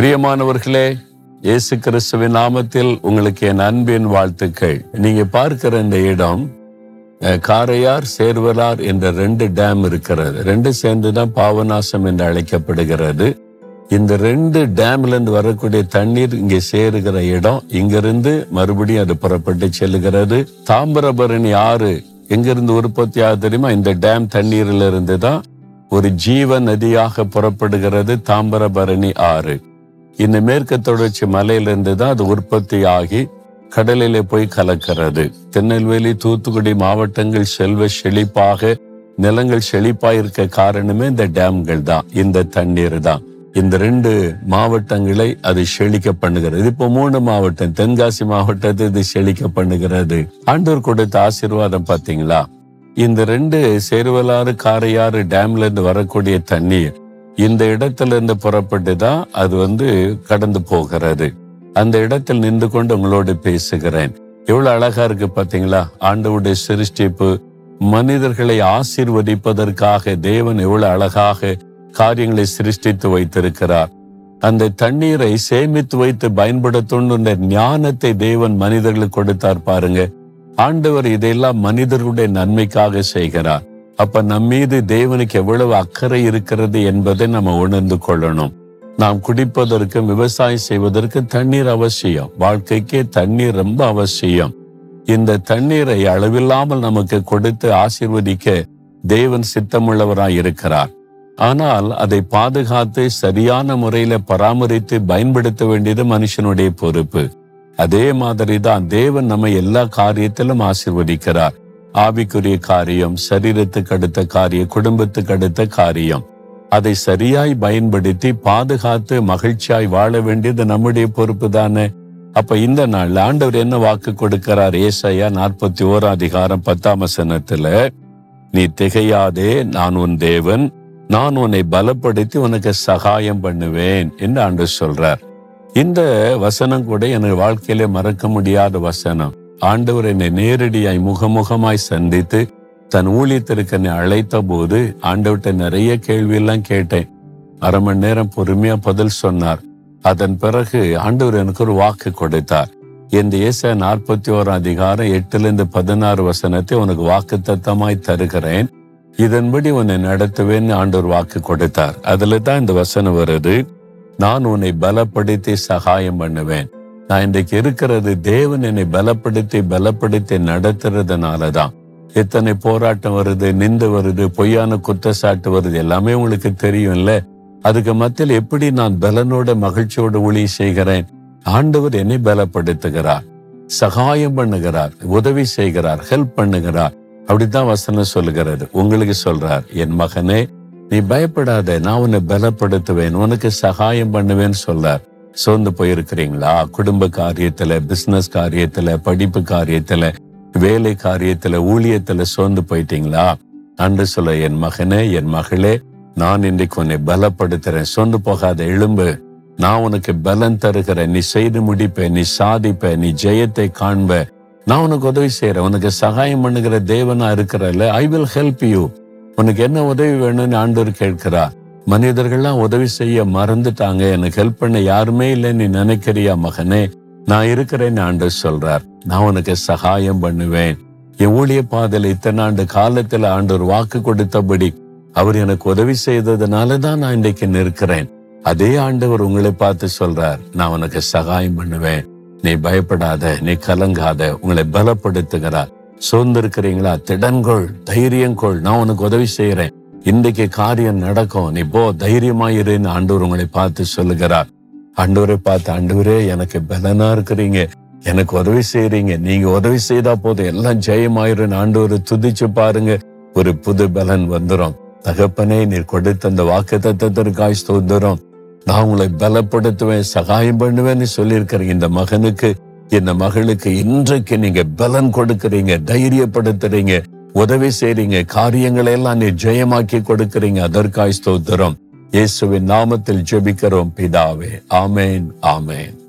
பிரியமானவர்களே இயேசு கிறிஸ்துவின் நாமத்தில் உங்களுக்கு என் அன்பின் வாழ்த்துக்கள். நீங்க பார்க்கிற இந்த இடம் காரையார் சேர்வலார் என்ற ரெண்டு டேம் இருக்கிறது. ரெண்டு சேர்ந்துதான் பாவநாசம் என்று அழைக்கப்படுகிறது. இந்த ரெண்டு டேம்ல இருந்து வரக்கூடிய தண்ணீர் இங்கே சேருகிற இடம் இங்கிருந்து மறுபடியும் அது புறப்பட்டு செல்லுகிறது. தாமிரபரணி ஆறு எங்கிருந்து உற்பத்தி ஆகுது தெரியுமா? இந்த டேம் தண்ணீரில் இருந்து தான் ஒரு ஜீவ நதியாக புறப்படுகிறது தாமிரபரணி ஆறு. இந்த மேற்கு தொடர்ச்சி மலையிலிருந்து தான் அது உற்பத்தி ஆகி கடலிலே போய் கலக்கிறது. திருநெல்வேலி தூத்துக்குடி மாவட்டங்கள் செல்வ செழிப்பாக நிலங்கள் செழிப்பா இருக்க காரணமே இந்த டேம்கள் தான் இந்த தண்ணீர் தான். இந்த ரெண்டு மாவட்டங்களை அது செழிக்க பண்ணுகிறது இப்போ மூணு மாவட்டம் தென்காசி மாவட்டத்தை இது செழிக்க பண்ணுகிறது ஆண்டூர் கொடுத்த ஆசீர்வாதம் பாத்தீங்களா இந்த ரெண்டு சேருவலாறு காரையாறு டேம்ல இருந்து வரக்கூடிய தண்ணீர் இந்த இடத்துல இருந்து புறப்பட்டு தான் அது வந்து கடந்து போகிறது. அந்த இடத்தில் நின்று கொண்டு உங்களோடு பேசுகிறேன். எவ்வளவு அழகா இருக்கு பாத்தீங்களா? ஆண்டவுடைய சிருஷ்டிப்பு மனிதர்களை ஆசீர்வதிப்பதற்காக தேவன் எவ்வளவு அழகாக காரியங்களை சிருஷ்டித்து வைத்திருக்கிறார். அந்த தண்ணீரை சேமித்து வைத்து பயன்படுத்தணுன்ற ஞானத்தை தேவன் மனிதர்களுக்கு கொடுத்தார் பாருங்க. ஆண்டவர் இதையெல்லாம் மனிதர்களுடைய நன்மைக்காக செய்கிறார். அப்ப நம்மீது தேவனுக்கு எவ்வளவு அக்கறை இருக்கிறது என்பதை நம்ம உணர்ந்து கொள்ளணும். நாம் குடிப்பதற்கும் விவசாயம் செய்வதற்கு தண்ணீர் அவசியம். வாழ்க்கைக்கே தண்ணீர் ரொம்ப அவசியம். இந்த தண்ணீரை அளவில்லாமல் நமக்கு கொடுத்து ஆசீர்வதிக்க தேவன் சித்தமுள்ளவராய் இருக்கிறார். ஆனால் அதை பாதுகாத்து சரியான முறையில பராமரித்து பயன்படுத்த வேண்டியது மனுஷனுடைய பொறுப்பு. அதே மாதிரி தான் தேவன் நம்ம எல்லா காரியத்திலும் ஆசீர்வதிக்கிறார். ஆவிக்குரிய காரியம் சரீரத்துக்கு அடுத்த காரியம் குடும்பத்துக்கு அடுத்த காரியம். அதை சரியாய் பயன்படுத்தி பாதுகாத்து மகிழ்ச்சியாய் வாழ வேண்டியது நம்முடைய பொறுப்பு தானே? அப்ப இந்த நாள் ஆண்டவர் என்ன வாக்கு கொடுக்கிறார்? ஏசையா நாற்பத்தி ஓரா அதிகாரம் பத்தாம் வசனத்துல நீ திகையாதே நான் உன் தேவன். நான் உன்னை பலப்படுத்தி உனக்கு சகாயம் பண்ணுவேன் என்று ஆண்டு சொல்றார். இந்த வசனம் கூட எனக்கு வாழ்க்கையிலே மறக்க முடியாத வசனம். ஆண்டவர் என்னை நேரடியாய் முகமுகமாய் சந்தித்து தன் ஊழியத்திற்கு என்னை அழைத்த போது ஆண்டவர்கிட்ட நிறைய கேள்வி எல்லாம் கேட்டேன். அரை மணி நேரம் பொறுமையா பதில் சொன்னார். அதன் பிறகு ஆண்டவர் எனக்கு ஒரு வாக்கு கொடுத்தார். இந்த இயேச நாற்பத்தி ஓராம் அதிகாரம் எட்டுல இருந்து பதினாறு வசனத்தை உனக்கு வாக்கு தத்தமாய் தருகிறேன். இதன்படி உன்னை நடத்துவேன்னு ஆண்டவர் வாக்கு கொடுத்தார். அதுல தான் இந்த வசனம் வருது. நான் உன்னை பலப்படுத்தி சகாயம் பண்ணுவேன். நான் இன்றைக்கு இருக்கிறது தேவன் என்னை பலப்படுத்தி பலப்படுத்தி நடத்துறதுனால தான் எத்தனை போராட்டம் வருது நிந்து வருது பொய்யான குற்றச்சாட்டு வருது எல்லாமே உங்களுக்கு இல்ல அதுக்கு மத்தியில் எப்படி நான் பலனோட மகிழ்ச்சியோட ஒளி செய்கிறேன்? ஆண்டவர் என்னை பலப்படுத்துகிறார். சகாயம் பண்ணுகிறார் உதவி செய்கிறார் ஹெல்ப் பண்ணுகிறார். அப்படித்தான் வசனம் சொல்லுகிறது. உங்களுக்கு சொல்றார் என் மகனே நீ பயப்படாத நான் உன்னை பலப்படுத்துவேன் உனக்கு சகாயம் பண்ணுவேன்னு சொல்றார். சோர்ந்து போயிருக்கிறீங்களா? குடும்ப காரியத்துல பிசினஸ் காரியத்துல படிப்பு காரியத்துல வேலை காரியத்துல ஊழியத்துல சோர்ந்து போயிட்டீங்களா? அன்று சொல்ல என் மகனே என் மகளே நான் இன்றைக்கு உன்னை பலப்படுத்துறேன். சோர்ந்து போகாத எழும்பு. நான் உனக்கு பலன் தருகிறேன். நீ செய்து முடிப்ப நீ சாதிப்ப நீ ஜெயத்தை காண்ப. நான் உனக்கு உதவி செய்யறேன் உனக்கு சகாயம் பண்ணுகிற தேவனா இருக்கிறல்ல ஐ வில் ஹெல்ப் யூ உனக்கு என்ன உதவி வேணும்னு ஆண்டவர் கேட்கிறார். மனிதர்கள்லாம் உதவி செய்ய மறந்துட்டாங்க. எனக்கு ஹெல்ப் பண்ண யாருமே இல்லை நீ நினைக்கிறியா மகனே? நான் இருக்கிறேன்னு ஆண்டு சொல்றார். நான் உனக்கு சகாயம் பண்ணுவேன். என் ஊழிய பாதையில இத்தனை ஆண்டு காலத்துல ஆண்டவர் வாக்கு கொடுத்தபடி அவர் எனக்கு உதவி செய்ததுனால தான் நான் இன்றைக்கு நிற்கிறேன். அதே ஆண்டவர் உங்களை பார்த்து சொல்றார். நான் உனக்கு சகாயம் பண்ணுவேன். நீ பயப்படாத நீ கலங்காத உங்களை பலப்படுத்துகிறார். சோர்ந்திருக்கிறீங்களா? திடன்கொள் தைரியங்கொள் நான் உனக்கு உதவி செய்யறேன் இன்றைக்கு காரியம் நடக்கும். நீ போ தைரியமாயிருன்னு ஆண்டவர் உங்களை பார்த்து சொல்லுகிறார். ஆண்டவரை பார்த்து ஆண்டவரே எனக்கு பலனா இருக்கிறீங்க. எனக்கு உதவி செய்யறீங்க நீங்க உதவி செய்தா போதும். எல்லாம் ஜெயமாயிரும் ஆண்டவரை துதிச்சு பாருங்க. ஒரு புது பலன் வந்துரும். தகப்பனே நீர் கொடுத்த அந்த வாக்கு தத்துவத்திற்காய் ஸ்தோத்திரம். நான் உங்களை பலப்படுத்துவேன் சகாயம் பண்ணுவேன்னு சொல்லியிருக்கிறேன் இந்த மகனுக்கு இந்த மகளுக்கு இன்றைக்கு நீங்க பலன் கொடுக்கறீங்க தைரியப்படுத்துறீங்க. உதவி செய்றீங்க காரியங்களை எல்லாம் நீ ஜெயமாக்கி கொடுக்கறீங்க. அதற்காய் ஸ்தோத்திரம். இயேசுவின் நாமத்தில் ஜெபிக்கிறோம் பிதாவே. ஆமேன் ஆமேன்.